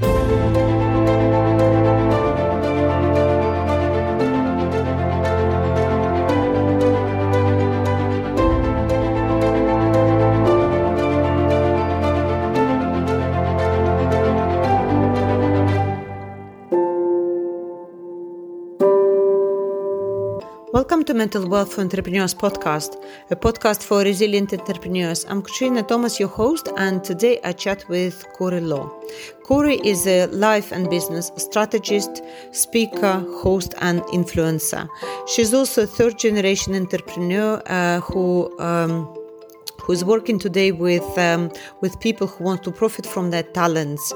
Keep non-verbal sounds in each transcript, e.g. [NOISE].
Welcome Mental Wealth for Entrepreneurs podcast, a podcast for resilient entrepreneurs. I'm Katrina Thomas, your host, and today I chat with Corey Law. Corey is a life and business strategist, speaker, host, and influencer. She's also a third generation entrepreneur uh, who um, who's working today with um, with people who want to profit from their talents.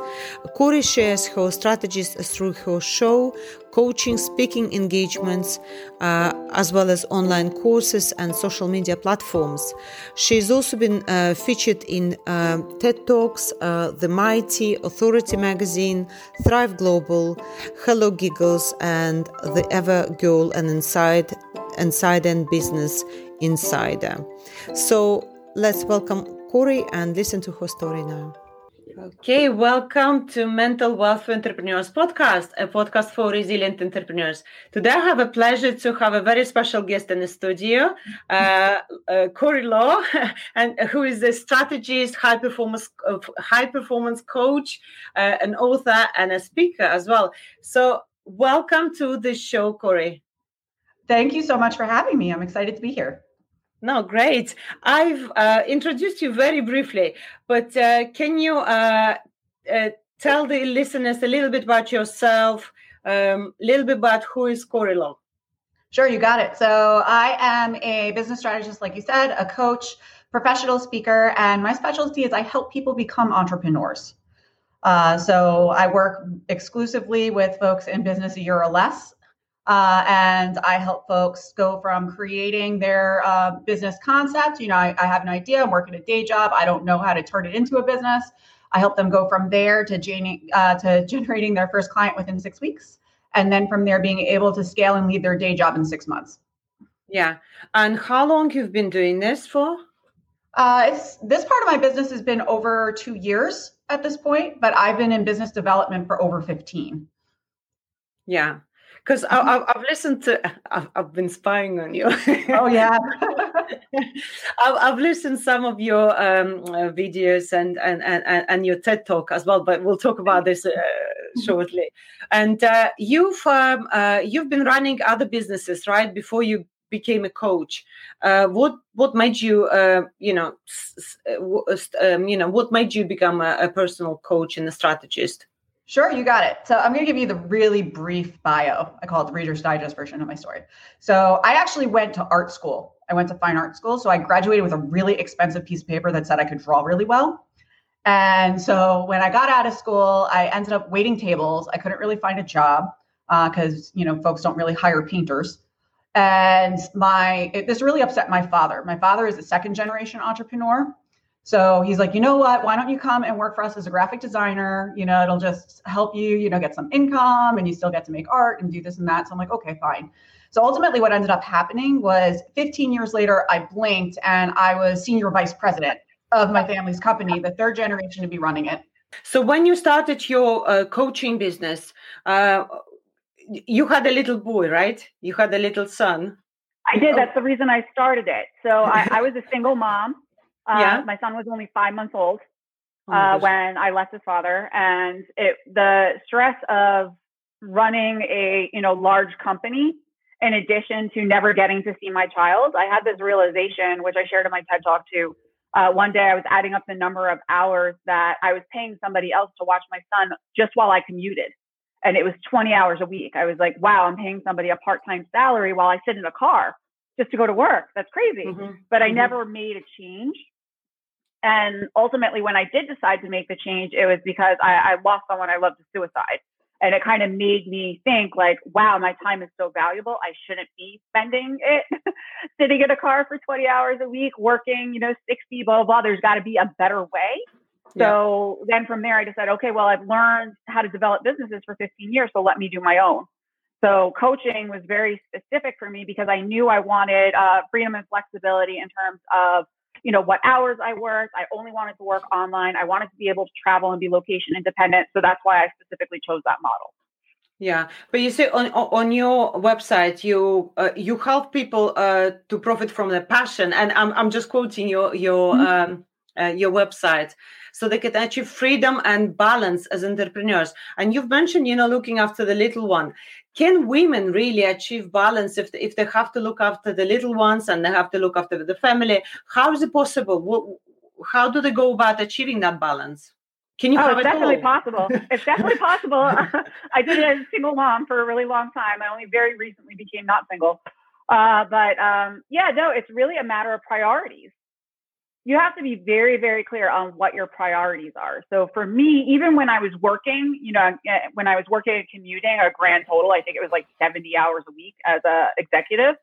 Corey shares her strategies through her show, coaching, speaking engagements, uh, as well as online courses and social media platforms. She's also been uh, featured in uh, TED Talks, uh, The Mighty, Authority Magazine, Thrive Global, Hello Giggles, and The Ever Girl and Inside, Inside and Business Insider. So let's welcome Corey and listen to her story now. Okay, welcome to Mental Wealth for Entrepreneurs podcast, a podcast for resilient entrepreneurs. Today, I have a pleasure to have a very special guest in the studio, uh, uh, Corey Law, [LAUGHS] and who is a strategist, high performance, uh, high performance coach, uh, an author, and a speaker as well. So, welcome to the show, Corey. Thank you so much for having me. I'm excited to be here. No, great. I've uh, introduced you very briefly, but uh, can you uh, uh tell the listeners a little bit about yourself, a um, little bit about who is Corey Law? Sure, you got it. So I am a business strategist, like you said, a coach, professional speaker, and my specialty is I help people become entrepreneurs. Uh, so I work exclusively with folks in business a year or less. Uh, and I help folks go from creating their uh, business concept. You know, I, I, have an idea, I'm working a day job, I don't know how to turn it into a business. I help them go from there to, uh, to [LAUGHS] generating their first client within six weeks. And then from there, being able to scale and leave their day job in six months. Yeah. And how long you've been doing this for? Uh, it's this part of my business has been over two years at this point, but I've been in business development for over 15. Yeah because mm-hmm. I've listened to I've, I've, been spying on you. Oh yeah. [LAUGHS] I've, I've, listened some of your um, uh, videos and, and and and your ted talk as well but we'll talk about this uh, mm-hmm. shortly. And uh, you've um, uh, you've been running other businesses right before you became a coach. Uh, what what made you uh, you know um, you know what made you become a, a personal coach and a strategist Sure, you got it. So I'm going to give you the really brief bio. I call it the Reader's Digest version of my story. So I actually went to art school. I went to fine art school. So I graduated with a really expensive piece of paper that said I could draw really well. And so when I got out of school, I ended up waiting tables. I couldn't really find a job because uh, you know folks don't really hire painters. And my it, this really upset my father. My father is a second generation entrepreneur. So he's like, you know what? Why don't you come and work for us as a graphic designer? You know, it'll just help you, you know, get some income and you still get to make art and do this and that. So I'm like, okay, fine. So ultimately, what ended up happening was 15 years later, I blinked and I was senior vice president of my family's company, the third generation to be running it. So when you started your uh, coaching business, uh, you had a little boy, right? You had a little son. I did. That's the reason I started it. So I, I was a single mom. Uh, yeah. My son was only five months old oh uh, when I left his father, and it the stress of running a you know large company in addition to never getting to see my child i had this realization which i shared in my ted talk too uh, one day i was adding up the number of hours that i was paying somebody else to watch my son just while i commuted and it was 20 hours a week i was like wow i'm paying somebody a part-time salary while i sit in a car just to go to work that's crazy mm-hmm. but i mm-hmm. never made a change and ultimately, when I did decide to make the change, it was because I, I lost someone I loved to suicide. And it kind of made me think, like, wow, my time is so valuable. I shouldn't be spending it [LAUGHS] sitting in a car for 20 hours a week, working, you know, 60, blah, blah, blah. There's got to be a better way. So yeah. then from there, I decided, okay, well, I've learned how to develop businesses for 15 years, so let me do my own. So coaching was very specific for me because I knew I wanted uh, freedom and flexibility in terms of you know, what hours I worked. I only wanted to work online. I wanted to be able to travel and be location independent. So that's why I specifically chose that model. Yeah, but you say on on your website you uh, you help people uh, to profit from their passion, and I'm I'm just quoting your your mm-hmm. um, uh, your website, so they can achieve freedom and balance as entrepreneurs. And you've mentioned, you know, looking after the little one. Can women really achieve balance if if they have to look after the little ones and they have to look after the family? How is it possible? What, how do they go about achieving that balance? Can you? Oh, it's definitely possible. It's definitely [LAUGHS] possible. [LAUGHS] I did it as a single mom for a really long time. I only very recently became not single. Uh, but um, yeah, no, it's really a matter of priorities. You have to be very, very clear on what your priorities are. So for me, even when I was working, you know, eh, when I was working and commuting, a grand total, I think it was like 70 hours a week as a executive.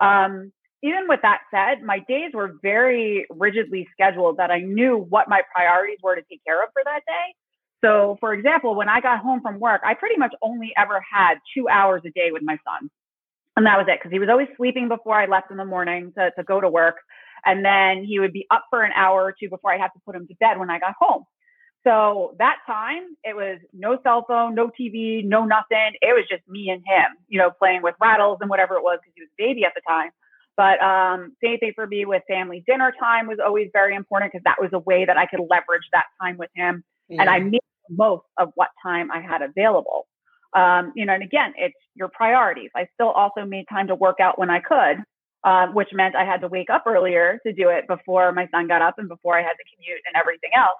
Um, even with that said, my days were very rigidly scheduled that I knew what my priorities were to take care of for that day. So, for example, when I got home from work, I pretty much only ever had two hours a day with my son. And that was it because he was always sleeping before I left in the morning to, to go to work. And then he would be up for an hour or two before I'd have to put him to bed when I got home. So that time, it was no cell phone, no TV, no nothing. It was just me and him, you know, playing with rattles and whatever it was because he was a baby at the time. But um, same thing for me with family dinner time was always very important because that was a way that I could leverage that time with him. Yeah. And I made most of what time I had available. Um, you know, and again, it's your priorities. I still also made time to work out when I could, uh, which meant I had to wake up earlier to do it before my son got up and before I had to commute and everything else.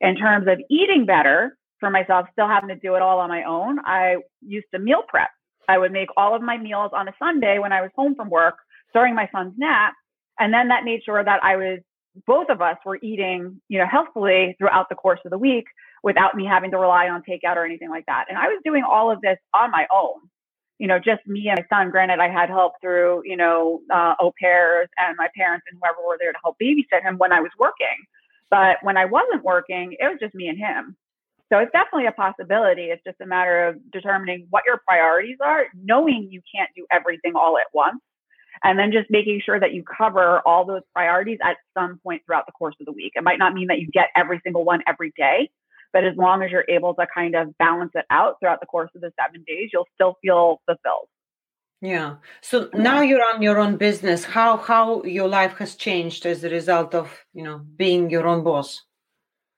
In terms of eating better for myself, still having to do it all on my own, I used to meal prep. I would make all of my meals on a Sunday when I was home from work during my son's nap. And then that made sure that I was, both of us were eating, you know, healthfully throughout the course of the week without me having to rely on takeout or anything like that. And I was doing all of this on my own, you know, just me and my son. Granted, I had help through, you know, uh, au pairs and my parents and whoever were there to help babysit him when I was working. But when I wasn't working, it was just me and him. So it's definitely a possibility. It's just a matter of determining what your priorities are, knowing you can't do everything all at once, and then just making sure that you cover all those priorities at some point throughout the course of the week. It might not mean that you get every single one every day, but as long as you're able to kind of balance it out throughout the course of the seven days, you'll still feel fulfilled. Yeah. So now you're on your own business. How how your life has changed as a result of you know being your own boss?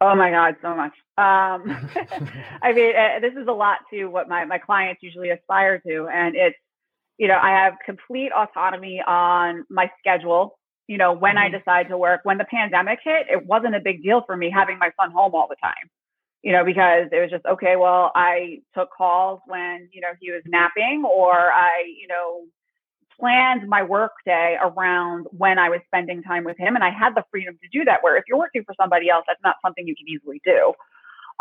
Oh my God, so much. Um, [LAUGHS] [LAUGHS] I mean, uh, this is a lot to what my my clients usually aspire to, and it's you know, I have complete autonomy on my schedule. You know, when mm-hmm. I decide to work. When the pandemic hit, it wasn't a big deal for me having my son home all the time. You know, because it was just okay. Well, I took calls when you know he was napping, or I, you know, planned my work day around when I was spending time with him, and I had the freedom to do that. Where if you're working for somebody else, that's not something you can easily do.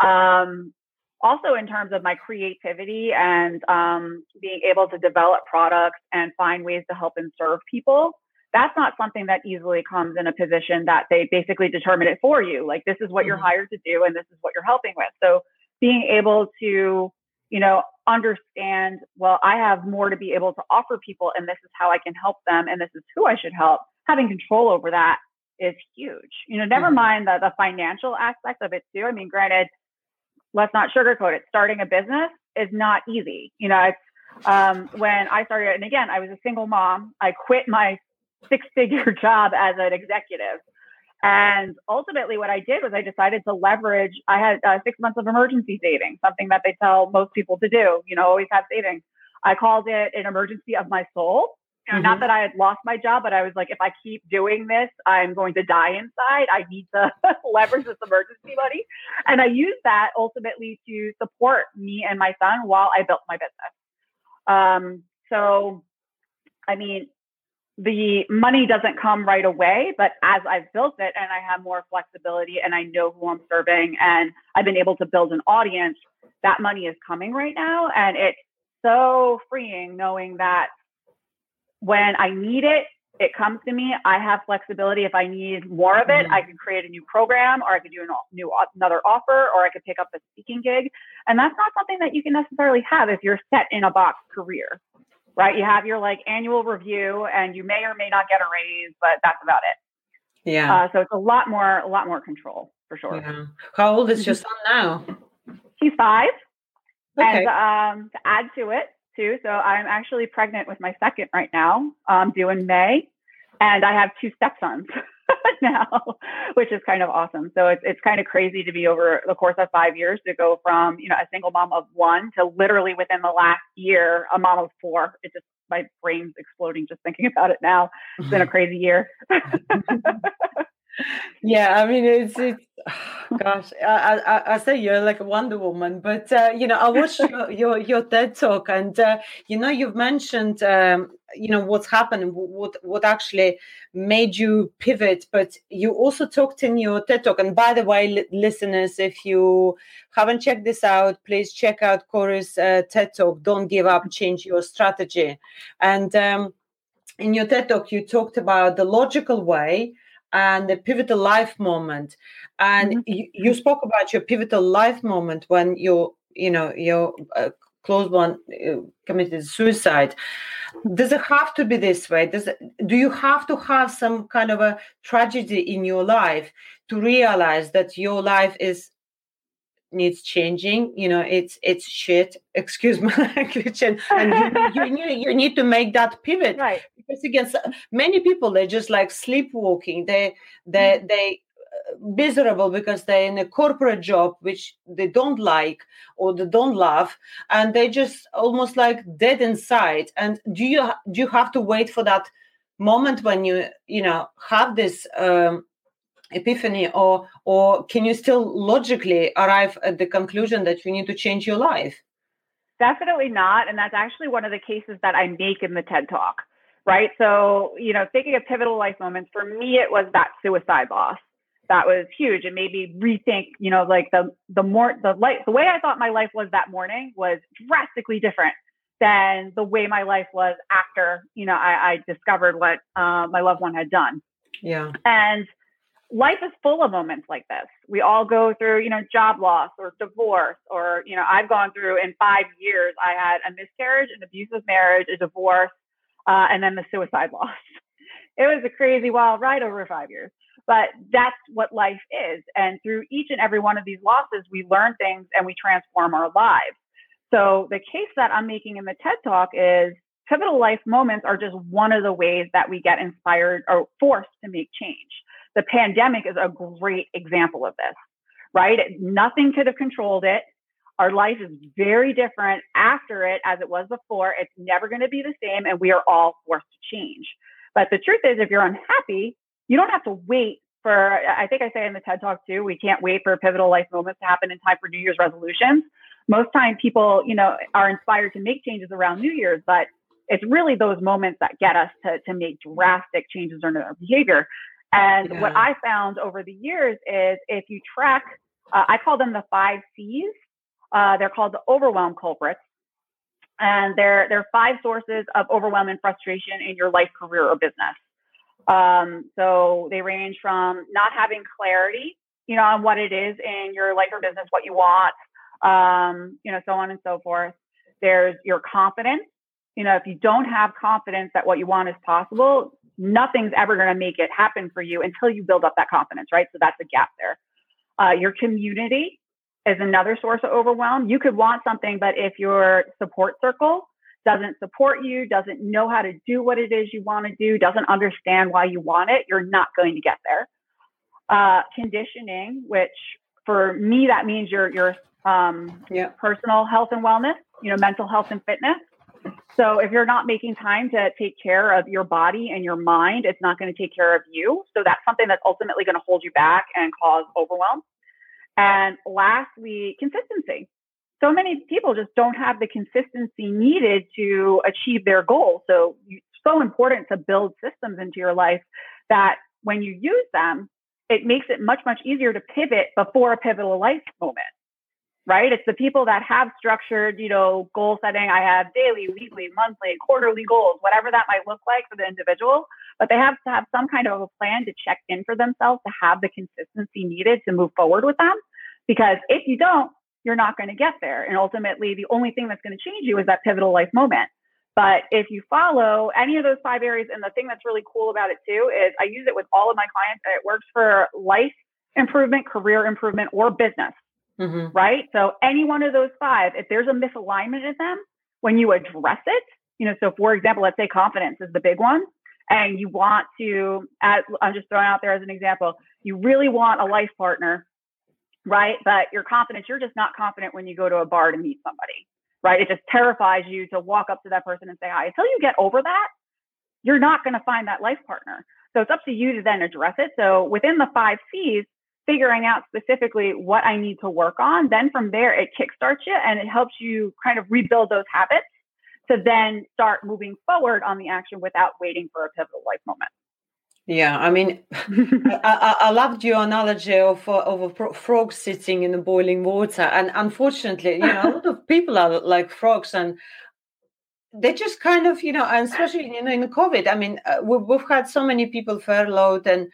Um, also in terms of my creativity and um, being able to develop products and find ways to help and serve people that's not something that easily comes in a position that they basically determine it for you like this is what mm-hmm. you're hired to do and this is what you're helping with so being able to you know understand well i have more to be able to offer people and this is how i can help them and this is who i should help having control over that is huge you know never mm-hmm. mind the, the financial aspect of it too i mean granted let's not sugarcoat it. Starting a business is not easy. You know, um, when I started, and again, I was a single mom. I quit my six figure [LAUGHS] job as an executive. And ultimately, what I did was I decided to leverage. I had uh, six months of emergency savings, something that they tell most people to do. You know, always have savings. I called it an emergency of my soul know, mm-hmm. not that I had lost my job, but I was like, if I keep doing this, I'm going to die inside. I need to [LAUGHS] leverage this emergency money. And I used that ultimately to support me and my son while I built my business. Um, so, I mean, the money doesn't come right away, but as I've built it and I have more flexibility and I know who I'm serving and I've been able to build an audience, that money is coming right now. And it's so freeing knowing that when I need it, it comes to me. I have flexibility. If I need more of it, mm-hmm. I can create a new program or I could do a new another offer or I could pick up a speaking gig. And that's not something that you can necessarily have if you're set in a box career, right? You have your like annual review and you may or may not get a raise, but that's about it. Yeah. Uh, so it's a lot more, a lot more control for sure. Yeah. How old is your son now? He's five. Okay. And um, to add to it too, so I'm actually pregnant with my second right now, um, due in May, and I have two stepsons. [LAUGHS] [LAUGHS] now, which is kind of awesome. So it's it's kind of crazy to be over the course of five years to go from you know a single mom of one to literally within the last year a mom of four. It just my brain's exploding just thinking [LAUGHS] about it now. It's been a [LAUGHS] crazy year. Yeah, I mean it's it's [SIGHS] gosh, I, I, I say you're like a Wonder Woman, but uh, you know I watched [LAUGHS] your, your, your TED talk and uh, you know you've mentioned um, you know what's happened what what actually made you pivot but you also talked in your ted talk. And by the way li- listeners if you haven't checked this out please check out corey's uh, ted talk don't give up change your strategy. And um, in your ted talk you talked about the logical way and the pivotal life moment. And mm-hmm. you, you, spoke about your pivotal life moment when you you know your uh, close one uh, committed suicide. Does it have to be this way? Does it, do you have to have some kind of a tragedy in your life to realize that your life is needs changing? You know it's it's shit. [LAUGHS] Excuse my [LAUGHS] language. And, and you, you, you, need to make that pivot. [LAUGHS] Right because again many people they're just like sleepwalking. They they mm-hmm. they miserable because they're in a corporate job which they don't like or they don't love and they just almost like dead inside. And do you do you have to wait for that moment when you you know have this um, epiphany or or can you still logically arrive at the conclusion that you need to change your life? Definitely not and that's actually one of the cases that i make in the ted talk right? So you know thinking of pivotal life moments for me it was that suicide loss. That was huge. And made me rethink you know like the the more the life the way i thought my life was that morning was drastically different than the way my life was after you know i, I discovered what uh, my loved one had done. Yeah. And life is full of moments like this. We all go through you know job loss or divorce or you know i've gone through in five years i had a miscarriage an abusive marriage a divorce uh, and then the suicide loss it was a crazy wild ride over five years but that's what life is. And through each and every one of these losses, we learn things and we transform our lives. So the case that I'm making in the TED Talk is pivotal life moments are just one of the ways that we get inspired or forced to make change. The pandemic is a great example of this, right? Nothing could have controlled it. Our life is very different after it as it was before. It's never going to be the same, and we are all forced to change. But the truth is, if you're unhappy, you don't have to wait for, I think I say in the TED Talk too, we can't wait for pivotal life moments to happen in time for New Year's resolutions. Most time people, you know, are inspired to make changes around New Year's, but it's really those moments that get us to, to make drastic changes in our behavior. And yeah. what I found over the years is if you track, uh, I call them the five C's. Uh, they're called the overwhelm culprits. And they're, they're five sources of overwhelm and frustration in your life, career, or business. Um, so they range from not having clarity, you know, on what it is in your life or business, what you want, um, you know, so on and so forth. There's your confidence. You know, if you don't have confidence that what you want is possible, nothing's ever going to make it happen for you until you build up that confidence, right? So that's a gap there. Uh, your community is another source of overwhelm. You could want something, but if your support circle doesn't support you, doesn't know how to do what it is you want to do, doesn't understand why you want it, you're not going to get there. Uh, conditioning, which for me that means your your um, yeah. personal health and wellness, you know, mental health and fitness. So if you're not making time to take care of your body and your mind, it's not going to take care of you. So that's something that's ultimately going to hold you back and cause overwhelm. And lastly, consistency so many people just don't have the consistency needed to achieve their goals. So it's so important to build systems into your life that when you use them, it makes it much, much easier to pivot before a pivotal life moment. Right? It's the people that have structured, you know, goal setting. I have daily, weekly, monthly, quarterly goals, whatever that might look like for the individual, but they have to have some kind of a plan to check in for themselves to have the consistency needed to move forward with them. Because if you don't, you're not going to get there. And ultimately, the only thing that's going to change you is that pivotal life moment. But if you follow any of those five areas, and the thing that's really cool about it too is I use it with all of my clients, and it works for life improvement, career improvement, or business. Mm-hmm. Right. So any one of those five, if there's a misalignment in them, when you address it, you know, so for example, let's say confidence is the big one, and you want to, as, I'm just throwing out there as an example, you really want a life partner, right? But you're confident, you're just not confident when you go to a bar to meet somebody, right? It just terrifies you to walk up to that person and say hi. Until you get over that, you're not going to find that life partner. So it's up to you to then address it. So within the five C's, figuring out specifically what I need to work on. Then from there, it kickstarts you and it helps you kind of rebuild those habits to then start moving forward on the action without waiting for a pivotal life moment. Yeah, I mean, [LAUGHS] I, I, loved your analogy of uh, of a frog sitting in the boiling water, and unfortunately, you know, a lot of people are like frogs, and they just kind of, you know, and especially you know in COVID. I mean, uh, we, we've had so many people furloughed, and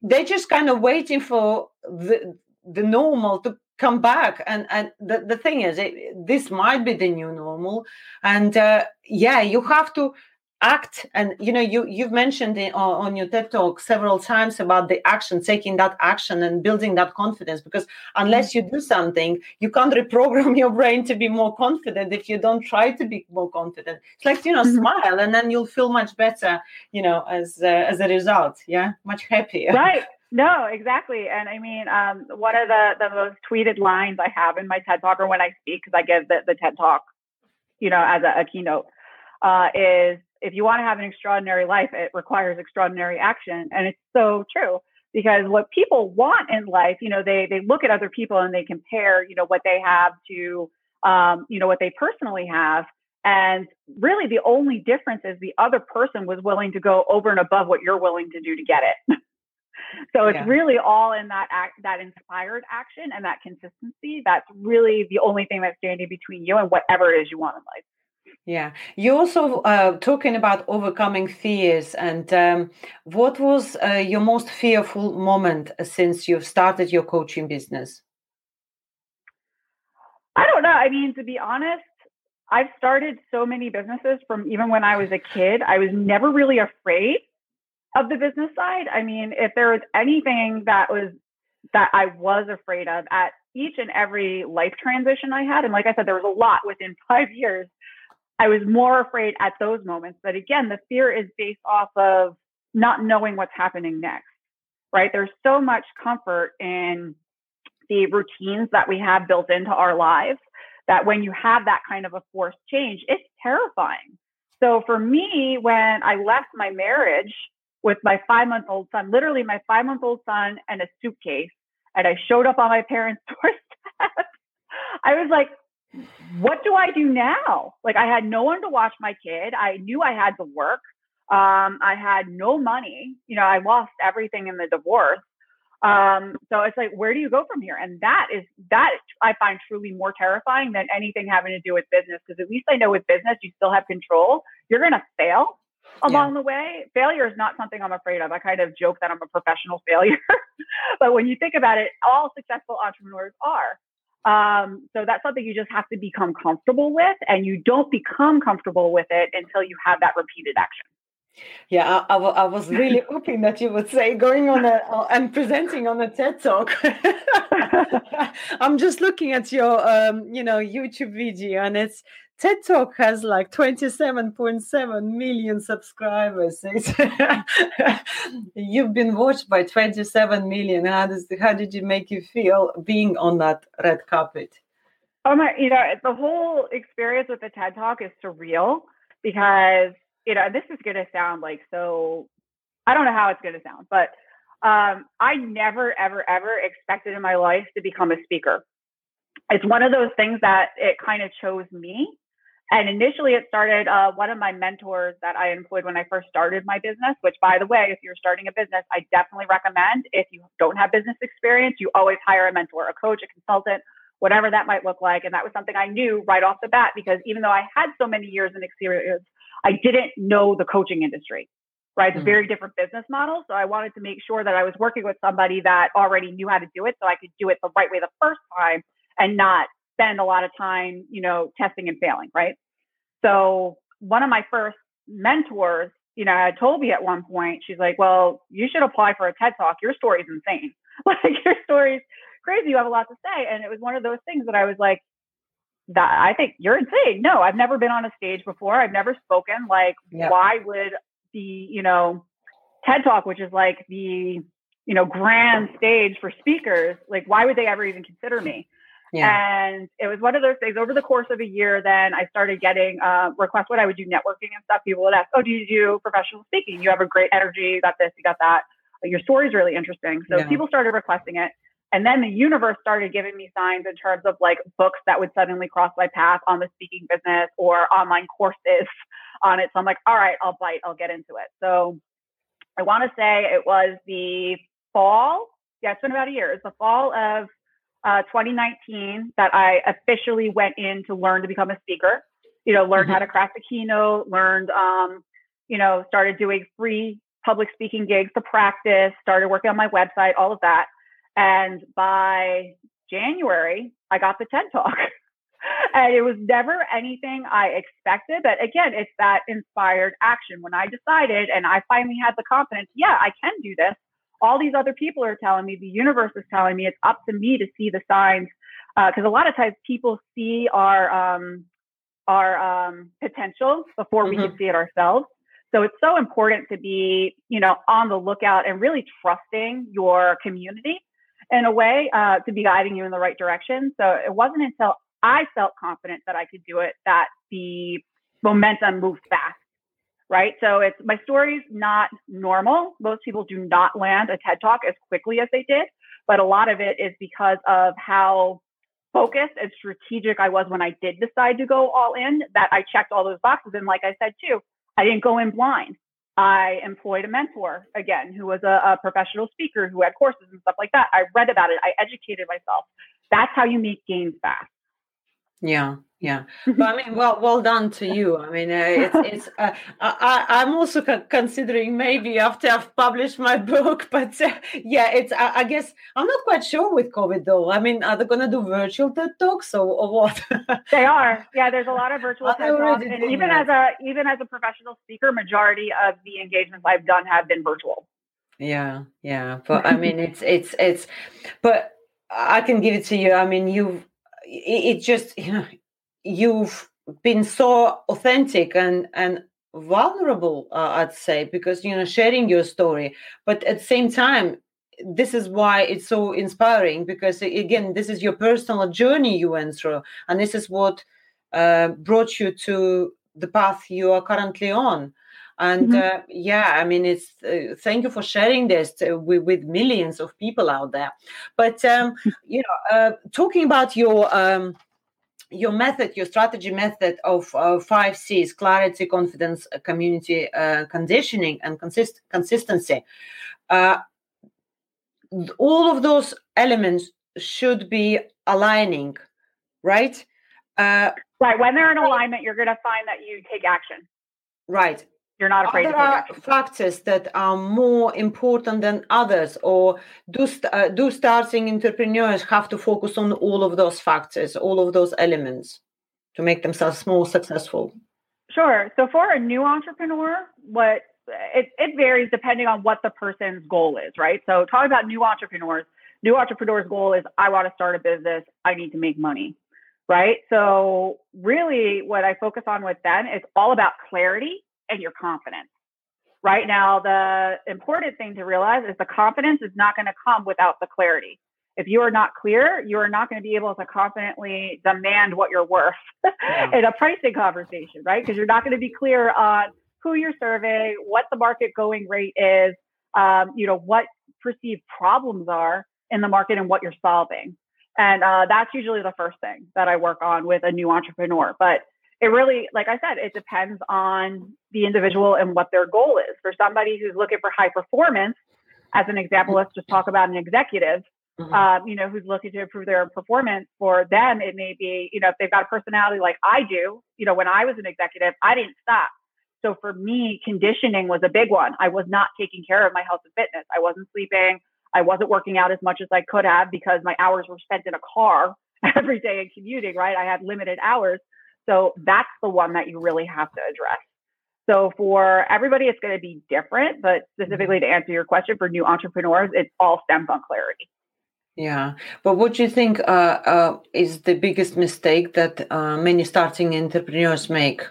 they're just kind of waiting for the the normal to come back. And and the, the thing is it, this might be the new normal. And uh, yeah you have to act. And you know you you've mentioned it on, on your ted talk several times about the action taking that action and building that confidence. Because unless you do something you can't reprogram [LAUGHS] your brain to be more confident if you don't try to be more confident. It's like you know mm-hmm. smile and then you'll feel much better you know as uh, as a result. Yeah? Much happier. Right no, exactly. And I mean, um, one of the, the most tweeted lines I have in my TED Talk or when I speak, because I give the, the TED Talk, you know, as a, a keynote, uh, is if you want to have an extraordinary life, it requires extraordinary action. And it's so true because what people want in life, you know, they they look at other people and they compare, you know, what they have to, um, you know, what they personally have. And really, the only difference is the other person was willing to go over and above what you're willing to do to get it. [LAUGHS] so it's yeah. really all in that act, that inspired action and that consistency. That's really the only thing that's standing between you and whatever it is you want in life. Yeah, you also uh, talking about overcoming fears, and um, what was uh, your most fearful moment since you've started your coaching business? I don't know. I mean, to be honest, I've started so many businesses from even when I was a kid. I was never really afraid of the business side. I mean, if there was anything that was that I was afraid of at each and every life transition I had, and like I said, there was a lot within [LAUGHS] five years I was more afraid at those moments. But again, the fear is based off of not knowing what's happening next, right? There's so much comfort in the routines that we have built into our lives that when you have that kind of a forced change, it's terrifying. So for me, when I left my marriage with my five month old son, literally my five month old son and a suitcase, and I showed up on my parents' [LAUGHS] doorstep, I was like, what do I do now? Like I had no one to watch my kid. I knew I had to work. Um, I had no money. You know, I lost everything in the divorce. Um, so it's like, where do you go from here? And that is that I find truly more terrifying than anything having to do with business. Because at least I know with business, you still have control. You're going to fail along yeah. the way. Failure is not something I'm afraid of. I kind of joke that I'm a professional [LAUGHS] failure. but when you think about it, all successful entrepreneurs are. Um, so that's something you just have to become comfortable with, and you don't become comfortable with it until you have that repeated action. Yeah, I, I, I was really [LAUGHS] hoping that you would say going on a and presenting on a TED talk. [LAUGHS] I'm just looking at your, um, you know, YouTube video, and it's TED Talk has like 27.7 million subscribers. [LAUGHS] You've been watched by 27 million. How does how did you make you feel being on that red carpet? Oh my, you know, the whole experience with the TED Talk is surreal because, you know, this is going to sound like so I don't know how it's going to sound, but um, I never, ever, ever expected in my life to become a speaker. It's one of those things that it kind of chose me and initially, it started uh, one of my mentors that I employed when I first started my business, which, by the way, if you're starting a business, I definitely recommend if you don't have business experience, you always hire a mentor, a coach, a consultant, whatever that might look like. And that was something I knew right off the bat because even though I had so many years in experience, I didn't know the coaching industry, right? It's a mm-hmm. very different business model. So I wanted to make sure that I was working with somebody that already knew how to do it so I could do it the right way the first time and not spend a lot of time, you know, testing and failing, right? So one of my first mentors, you know, had told me at one point, she's like, well, you should apply for a TED talk. Your story's insane. [LAUGHS] like your story's crazy. You have a lot to say. And it was one of those things that I was like, that I think you're insane. No, I've never been on a stage before. I've never spoken. Like, yep. why would the, you know, TED Talk, which is like the, you know, grand stage for speakers, like, why would they ever even consider me? Yeah. And it was one of those things over the course of a year, then I started getting uh, requests when I would do networking and stuff. People would ask, Oh, do you do professional speaking? You have a great energy. You got this, you got that. Your story is really interesting. So yeah. people started requesting it. And then the universe started giving me signs in terms of like books that would suddenly cross my path on the speaking business or online courses [LAUGHS] on it. So I'm like, all right, I'll bite, I'll get into it. So I want to say it was the fall. Yeah, it's been about a year. It's the fall of uh, 2019 that I officially went in to learn to become a speaker. You know, learned mm-hmm. how to craft a keynote, learned, um, you know, started doing free public speaking gigs to practice, started working on my website, all of that. And by January, I got the TED Talk. [LAUGHS] and it was never anything I expected. But again, it's that inspired action. When I decided and I finally had the confidence, yeah, I can do this. All these other people are telling me, the universe is telling me, it's up to me to see the signs. Because uh, a lot of times people see our um, our um, potential before mm-hmm. we can see it ourselves. So it's so important to be, you know, on the lookout and really trusting your community in a way uh, to be guiding you in the right direction. So it wasn't until I felt confident that I could do it that the momentum moved fast. Right. So it's my story's not normal. Most people do not land a TED talk as quickly as they did, but a lot of it is because of how focused and strategic I was when I did decide to go all in, that I checked all those boxes. And like I said too, I didn't go in blind. I employed a mentor again, who was a, a, professional speaker who had courses and stuff like that. I read about it. I educated myself. That's how you make gains fast. Yeah, yeah, [LAUGHS] but I mean, well, well done to you. I mean, uh, it's, it's uh, I, I'm also considering maybe after I've published my book, [LAUGHS] but uh, yeah, it's. I, I, guess I'm not quite sure with COVID though. I mean, are they going to do virtual TED talks or, or what? [LAUGHS] they are. Yeah, there's a lot of virtual TED talks, and even that. as a even as a professional speaker, majority of the engagements I've done have been virtual. Yeah, yeah, but I mean, it's it's it's, but I can give it to you. I mean, you've it, it just you know you've been so authentic and and vulnerable uh, i'd say because you know sharing your story. But at the same time this is why it's so inspiring because again this is your personal journey you went through and this is what uh, brought you to the path you are currently on. And mm-hmm. uh, yeah i mean it's uh, thank you for sharing this to, with, with, millions of people out there. But um, [LAUGHS] you know uh, talking about your um, your method, your strategy method of uh, five C's clarity, confidence, uh, community uh, conditioning, and consist- consistency. Uh, all of those elements should be aligning, right? Uh, right. When they're in alignment, you're going to find that you take action. Right you're not afraid there are factors that are more important than others or do, uh, do starting entrepreneurs have to focus on all of those factors all of those elements to make themselves more successful? Sure. So for a new entrepreneur what it, it varies depending on what the person's goal is right? So talking about new entrepreneurs new entrepreneurs goal is i want to start a business. I need to make money right? So really what i focus on with them is all about clarity and your confidence. Right now, the important thing to realize is the confidence is not going to come without the clarity. If you are not clear, you are not going to be able to confidently demand what you're worth yeah. [LAUGHS] in a pricing conversation, right? Because you're not going to be clear on who you're serving, what the market going rate is, um, you know, what perceived problems are in the market and what you're solving. And uh, that's usually the first thing that I work on with a new entrepreneur. But it really, like I said, it depends on the individual and what their goal is. For somebody who's looking for high performance, as an example, let's just talk about an executive. Mm-hmm. Um, you know, who's looking to improve their performance. For them, it may be, you know, if they've got a personality like I do. You know, when I was an executive, I didn't stop. So for me, conditioning was a big one. I was not taking care of my health and fitness. I wasn't sleeping. I wasn't working out as much as I could have because my hours were spent in a car [LAUGHS] every day and commuting. Right, I had limited hours. So that's the one that you really have to address. So for everybody, it's going to be different, but specifically to answer your question for new entrepreneurs, it all stems on clarity. Yeah, but what do you think uh, uh, is the biggest mistake that uh, many starting entrepreneurs make?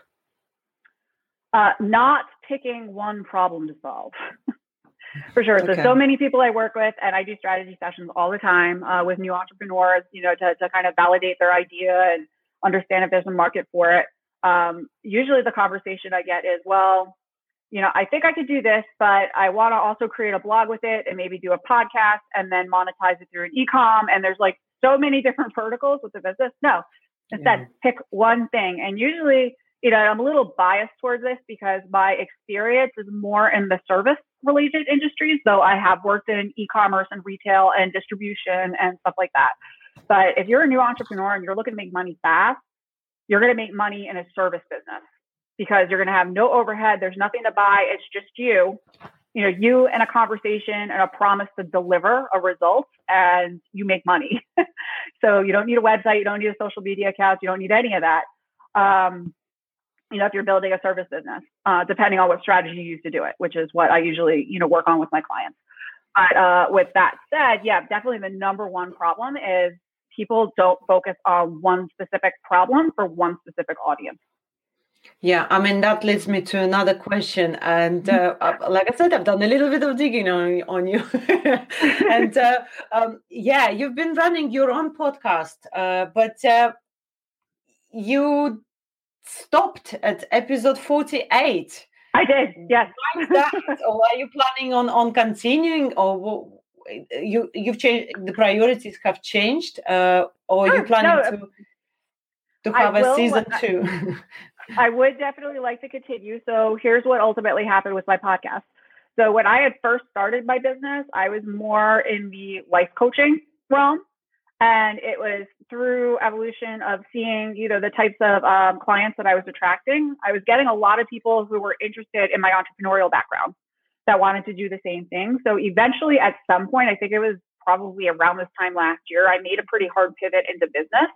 Uh, not picking one problem to solve. [LAUGHS] For sure. Okay. So, so many people I work with, and I do strategy sessions all the time uh, with new entrepreneurs, you know, to, to kind of validate their idea and understand if there's a market for it. Um, usually the conversation I get is, well, you know, I think I could do this, but I want to also create a blog with it and maybe do a podcast and then monetize it through an e-com. And there's like so many [LAUGHS] different verticals with the business. No, instead yeah. pick one thing. And usually, you know, I'm a little biased towards this because my experience is more in the service related industries, though I have worked in e-commerce and retail and distribution and stuff like that. But if you're a new entrepreneur and you're looking to make money fast, you're going to make money in a service business because you're going to have no overhead. There's nothing to buy. It's just you, you know, you and a conversation and a promise to deliver a result and you make money. [LAUGHS] so you don't need a website. You don't need a social media account. You don't need any of that. Um, you know, if you're building a service business, uh, depending on what strategy you use to do it, which is what I usually, you know, work on with my clients. But uh, with that said, yeah, definitely the number one problem is people don't focus on one specific problem for one specific audience. Yeah, I mean that leads me to another question, and uh, like I said, I've done a little bit of digging on on you, [LAUGHS] and uh, um, yeah, you've been running your own podcast, uh, but uh, you stopped at episode forty-eight. I did, yes. Why that? [LAUGHS] or are you planning on on continuing, or you you've changed the priorities have changed, uh, or are you planning no, to to have a season two? [LAUGHS] I would definitely like to continue. So here's what ultimately happened with my podcast. So when I had first started my business, I was more in the life coaching realm. And it was through evolution of seeing, you know, the types of um, clients that I was attracting. I was getting a lot of people who were interested in my entrepreneurial background that wanted to do the same thing. So eventually, at some point, I think it was probably around this time last year, I made a pretty hard pivot into business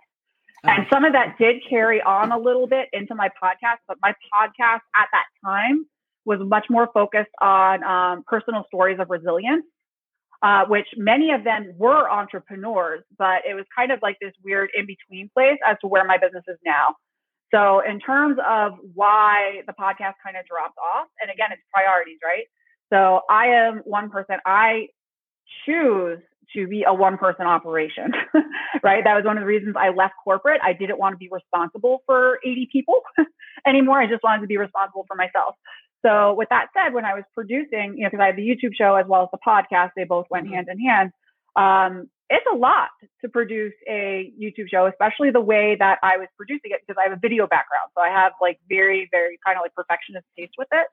and some of that did carry on a little bit into my podcast, but my podcast at that time was much more focused on um, personal stories of resilience, uh, which many of them were entrepreneurs, but it was kind of like this weird in between place as to where my business is now. So, in terms of why the podcast kind of dropped off, and again, it's priorities, right? So, I am one person, I choose to be a one person operation, [LAUGHS] right? That was one of the reasons I left corporate. I didn't want to be responsible for 80 people [LAUGHS] anymore. I just wanted to be responsible for myself. So, with that said, when I was producing, you know, because I had the YouTube show as well as the podcast, they both went mm-hmm. hand in hand. Um, it's a lot to produce a YouTube show, especially the way that I was producing it because I have a video background. So I have like very, very kind of like perfectionist taste with it.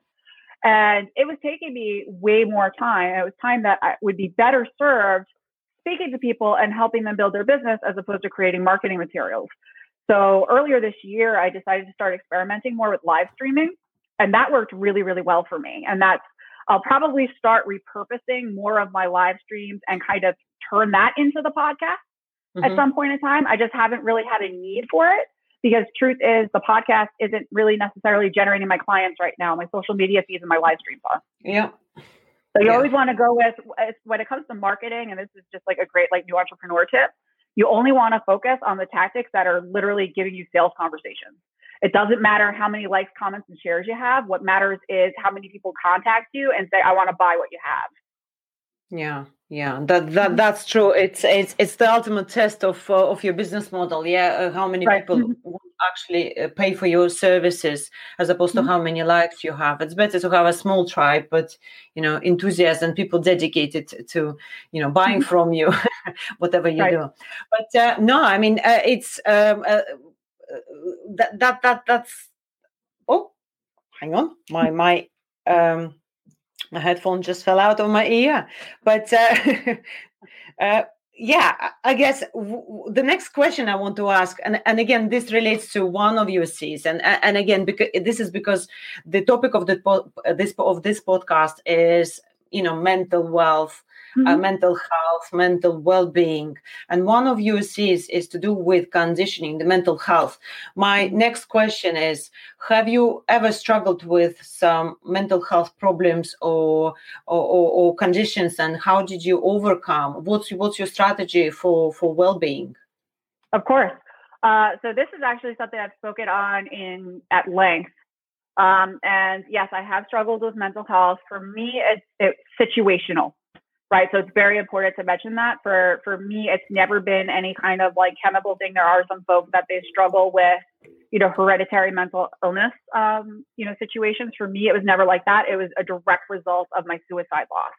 And it was taking me way more time. It was time that I would be better served speaking to people and helping them build their business as opposed to creating marketing materials. So earlier this year, I decided to start experimenting more with live streaming, and that worked really, really well for me. And that's I'll probably start repurposing more of my live streams and kind of turn that into the podcast mm-hmm. at some point in time. I just haven't really had a need for it because truth is the podcast isn't really necessarily generating my clients right now. My social media feeds and my live streams are. Yeah. So you yeah. always want to go with when it comes to marketing, and this is just like a great like new entrepreneur tip. You only want to focus on the tactics that are literally giving you sales conversations. It doesn't matter how many likes, comments, and shares you have. What matters is how many people contact you and say, "I want to buy what you have." Yeah, yeah, that that mm-hmm. that's true. It's it's it's the ultimate test of uh, of your business model. Yeah, uh, how many right. people mm-hmm. actually uh, pay for your services as opposed to mm-hmm. how many likes you have. It's better to have a small tribe, but you know, enthusiasts and people dedicated to you know buying mm-hmm. from you, [LAUGHS] whatever you right. do. But uh, no, I mean, uh, it's um, uh, that that that that's. Oh, hang on, my my um my headphone just fell out of my ear. But uh, [LAUGHS] uh, yeah, I guess w- the next question I want to ask, and, and again, this relates to one of your C's, and and again, because this is because the topic of the po- this of this podcast is you know mental wealth mm-hmm. uh, mental health, mental well-being, and one of your C's is to do with conditioning, the mental health. My mm-hmm. next question is: Have you ever struggled with some mental health problems or or, or, or conditions, and how did you overcome? What's what's your strategy for for well-being? Of course. Uh, so this is actually something I've spoken on in at length um, and yes, I have struggled with mental health. For me, it's, it's situational, right? So it's very important to mention that. For for me, it's never been any kind of like chemical thing. There are some folks that they struggle with, you know, hereditary mental illness, um, you know, situations. For me, it was never like that. It was a direct result of my suicide loss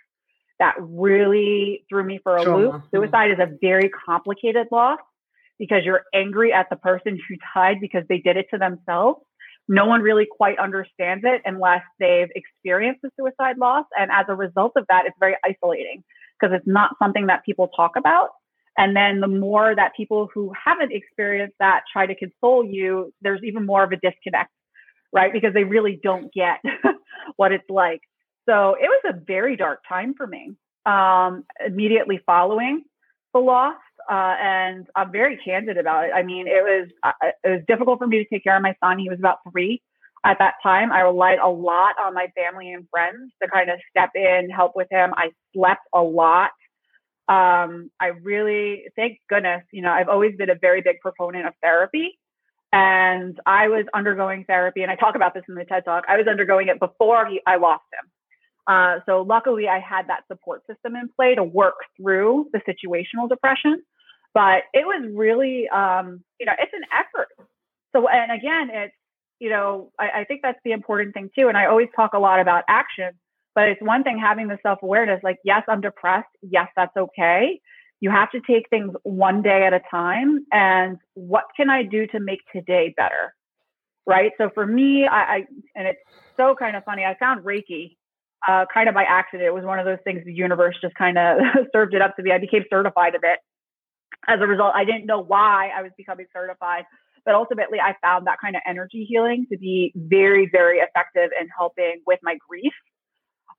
that really threw me for a loop. Mm-hmm. Suicide is a very complicated loss because you're angry at the person who died because they did it to themselves no one really quite understands it unless they've experienced a suicide loss. And as a result of that, it's very isolating because it's not something that people talk about. And then the more that people who haven't experienced that try to console you, there's even more of a disconnect, right? Because they really don't get [LAUGHS] what it's like. So it was a very dark time for me um, immediately following the loss uh, and I'm very candid about it. I mean, it was uh, it was difficult for me to take care of my son. He was about three at that time. I relied a lot on my family and friends to kind of step in, help with him. I slept a lot. Um, I really, thank goodness, you know, I've always been a very big proponent of therapy. And I was undergoing therapy, and I talk about this in the TED Talk. I was undergoing it before he, I lost him. Uh, so luckily, I had that support system in play to work through the situational depression but it was really um, you know it's an effort. So and again it's you know I, I, think that's the important thing too and i always talk a lot about action but it's one thing having the self-awareness like yes i'm depressed yes that's okay. You have to take things one day at a time and what can i do to make today better right? So for me i, I and it's so kind of funny i found reiki uh, kind of by accident. It was one of those things the universe just kind of [LAUGHS] served it up to me i became certified of it as a result, I didn't know why I was becoming certified, but ultimately I found that kind of energy healing to be very, very effective in helping with my grief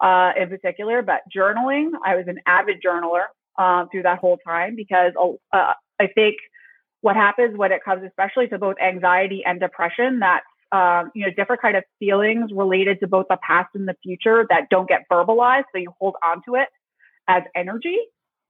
uh, in particular. But journaling, I was an avid journaler uh, through that whole time because uh, I think what happens when it comes, especially to both anxiety and depression, that um, you know different kind of feelings related to both the past and the future that don't get verbalized, so you hold on to it as energy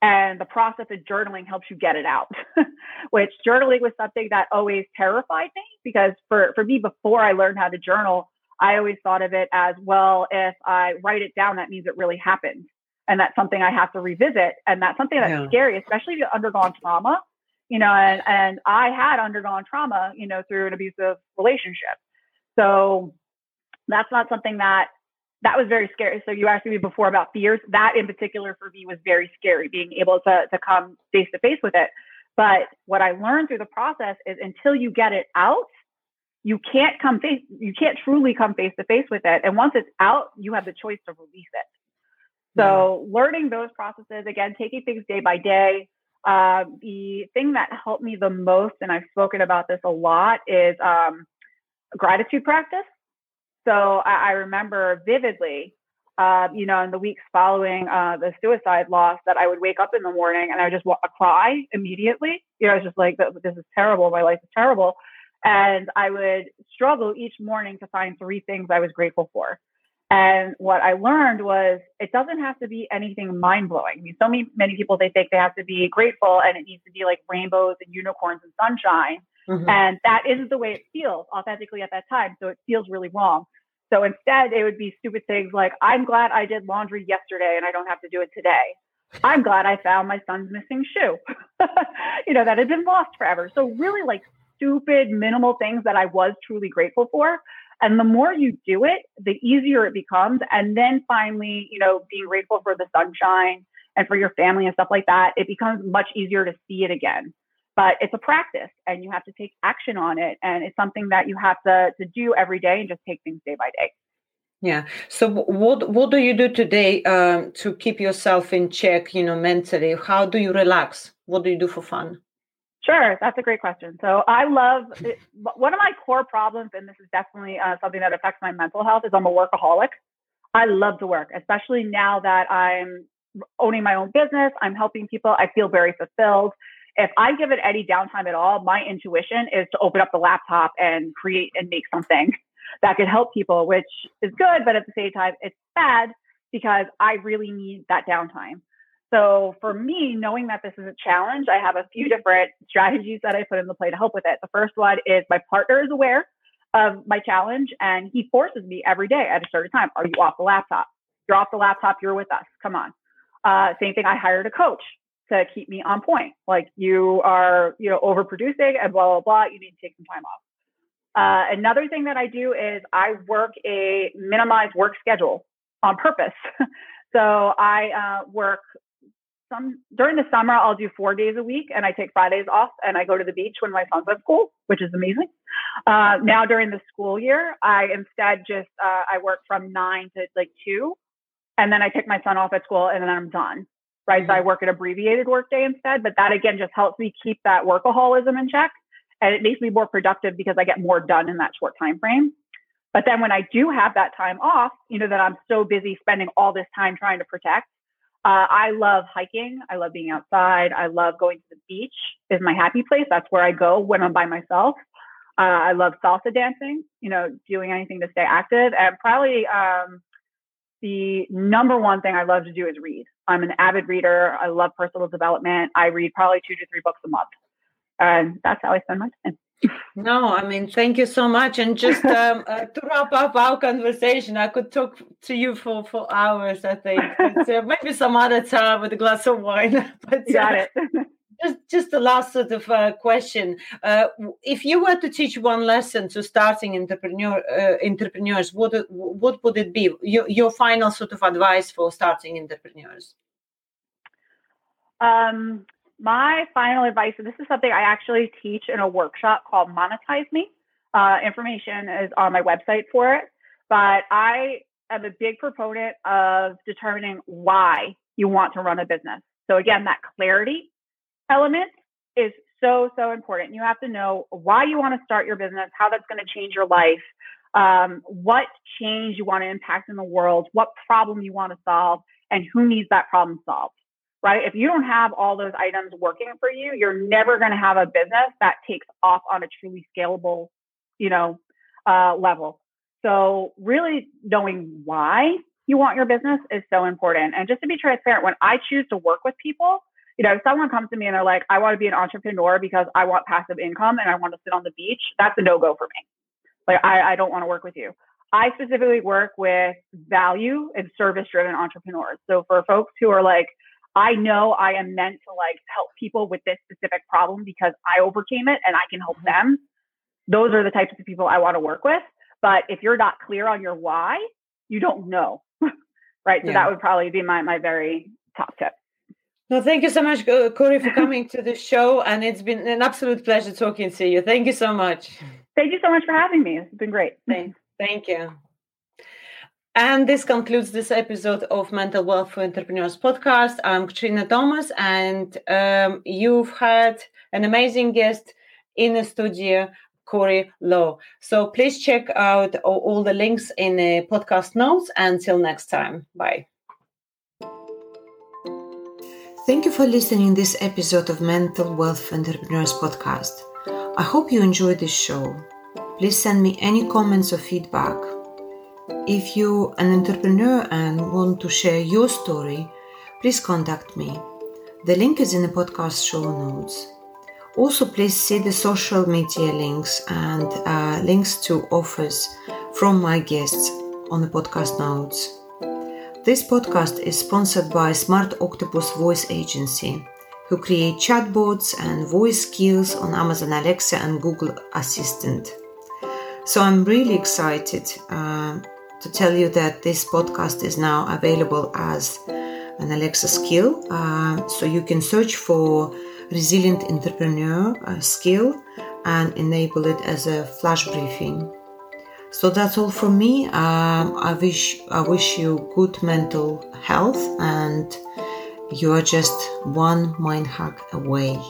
and the process of journaling helps you get it out [LAUGHS] which journaling was something that always terrified me because for, for me before i learned how to journal i always thought of it as well if i write it down that means it really happened. And that's something i have to revisit. And that's something that's yeah. scary especially if you've undergone trauma you know and, and i had undergone trauma you know through an abusive relationship. So that's not something that that was very scary. So you asked me before about fears. That in particular for me was very scary, being able to to come face to face with it. But what I learned through the process is until you get it out, you can't come face you can't truly come face to face with it. And once it's out, you have the choice to release it. So yeah. learning those processes again, taking things day by day. Uh, the thing that helped me the most, and I've spoken about this a lot, is um, gratitude practice. So I, I remember vividly, uh, you know, in the weeks following uh, the suicide loss, that I would wake up in the morning and I would just w- cry immediately. You know, I was just like, "This is terrible. My life is terrible," and I would struggle each morning to find three things I was grateful for. And what I learned was it doesn't have to be anything mind blowing. I mean, so many many people they think they have to be grateful and it needs to be like rainbows and unicorns and sunshine. Mm-hmm. And that isn't the way it feels authentically at that time. So it feels really wrong. So instead, it would be stupid things like, I'm glad I did laundry yesterday and I don't have to do it today. I'm glad I found my son's missing shoe, [LAUGHS] you know, that had been lost forever. So, really, like stupid, minimal things that I was truly grateful for. And the more you do it, the easier it becomes. And then finally, you know, being grateful for the sunshine and for your family and stuff like that, it becomes much easier to see it again but it's a practice and you have to take action on it. And it's something that you have to, to do every day and just take things day by day. Yeah. So what what do you do today um, to keep yourself in check you know mentally? How do you relax? What do you do for fun? Sure. That's a great question. So i love it, one of my core problems and this is definitely uh, something that affects my mental health is i'm a workaholic. I love to work especially now that i'm owning my own business. I'm helping people. I feel very fulfilled. If I give it any downtime at all, my intuition is to open up the laptop and create and make something [LAUGHS] that could help people, which is good, but at the same time, it's bad because I really need that downtime. So for me, knowing that this is a challenge, I have a few different strategies that I put into play to help with it. The first one is my partner is aware of my challenge and he forces me every day at a certain time. Are you off the laptop? You're off the laptop, you're with us. Come on. Uh, same thing, I hired a coach to keep me on point. Like you are, you know, overproducing and blah, blah, blah. You need to take some time off. Uh, another thing that I do is I work a minimized work schedule on purpose. [LAUGHS] so I uh, work some during the summer. I'll do four days a week, and I take Fridays off, and I go to the beach when my son's at school, which is amazing. Uh, now during the school year, I instead just uh, I work from nine to like two, and then I take my son off at school, and then I'm done. Right, so I mm-hmm. work an abbreviated workday instead, but that again just helps me keep that workaholism in check, and it makes me more productive because I get more done in that short time frame. But then when I do have that time off, you know, that I'm so busy spending all this time trying to protect, uh, I love hiking. I love being outside. I love going to the beach is my happy place. That's where I go when I'm by myself. Uh, I love salsa dancing, you know, doing anything to stay active. And probably um, the number one thing I love to do is read. I'm an avid reader. I love personal development. I read probably two to three books a month. And that's how I spend my time. No, I mean, thank you so much. And just [LAUGHS] um, uh, to wrap up our conversation, I could talk to you for, for hours, I think. [LAUGHS] But, uh, maybe some other time with a glass of wine. [LAUGHS] but, Got uh, it. Just, just the last sort of uh, question. Uh, if you were to teach one lesson to starting entrepreneur, uh, entrepreneurs, what, what would it be? Your, your final sort of advice for starting entrepreneurs? Um, my final advice, and this is something I actually teach in a workshop called Monetize Me. Uh, information is on my website for it, but I am a big proponent of determining why you want to run a business. So again, that clarity element is so so important. You have to know why you want to start your business, how that's going to change your life, um, what change you want to impact in the world, what problem you want to solve, and who needs that problem solved right? If you don't have all those items working for you, you're never going to have a business that takes off on a truly scalable, you know, uh, level. So really knowing why you want your business is so important. And just to be transparent, when I choose to work with people, you know, if someone comes to me and they're like, I want to be an entrepreneur because I want passive income and I want to sit on the beach, that's a no go for me. Like, I, I don't want to work with you. I specifically work with value and service driven entrepreneurs. So for folks who are like, I know I am meant to like help people with this specific problem because I overcame it and I can help mm-hmm. them. Those are the types of people I want to work with. But if you're not clear on your why, you don't know. [LAUGHS] right. So yeah. that would probably be my, my very top tip. Well, thank you so much, Corey, for coming to the show. And it's been an absolute pleasure talking to you. Thank you so much. Thank you so much for having me. It's been great. Thanks. [LAUGHS] Thank you. And this concludes this episode of Mental Wealth for Entrepreneurs podcast. I'm Katrina Thomas, and um, you've had an amazing guest in the studio, Corey Law. So please check out all, all the links in the podcast notes. Until next time, bye. Thank you for listening to this episode of Mental Wealth Entrepreneurs podcast. I hope you enjoyed this show. Please send me any comments or feedback if you're an entrepreneur and want to share your story, please contact me. The link is in the podcast show notes. Also, please see the social media links and uh, links to offers from my guests on the podcast notes. This podcast is sponsored by Smart Octopus Voice Agency, who create chatbots and voice skills on Amazon Alexa and Google Assistant. So I'm really excited uh, to tell you that this podcast is now available as an Alexa skill. Uh, so you can search for resilient entrepreneur uh, skill and enable it as a flash briefing. So that's all from me. Um, I wish I wish you good mental health, and you are just one mind hack away.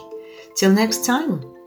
Till next time.